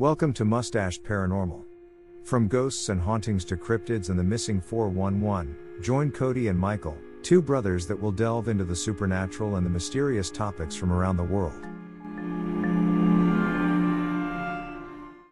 Welcome to Mustached Paranormal. From ghosts and hauntings to cryptids and the missing 411, join Cody and Michael, two brothers that will delve into the supernatural and the mysterious topics from around the world.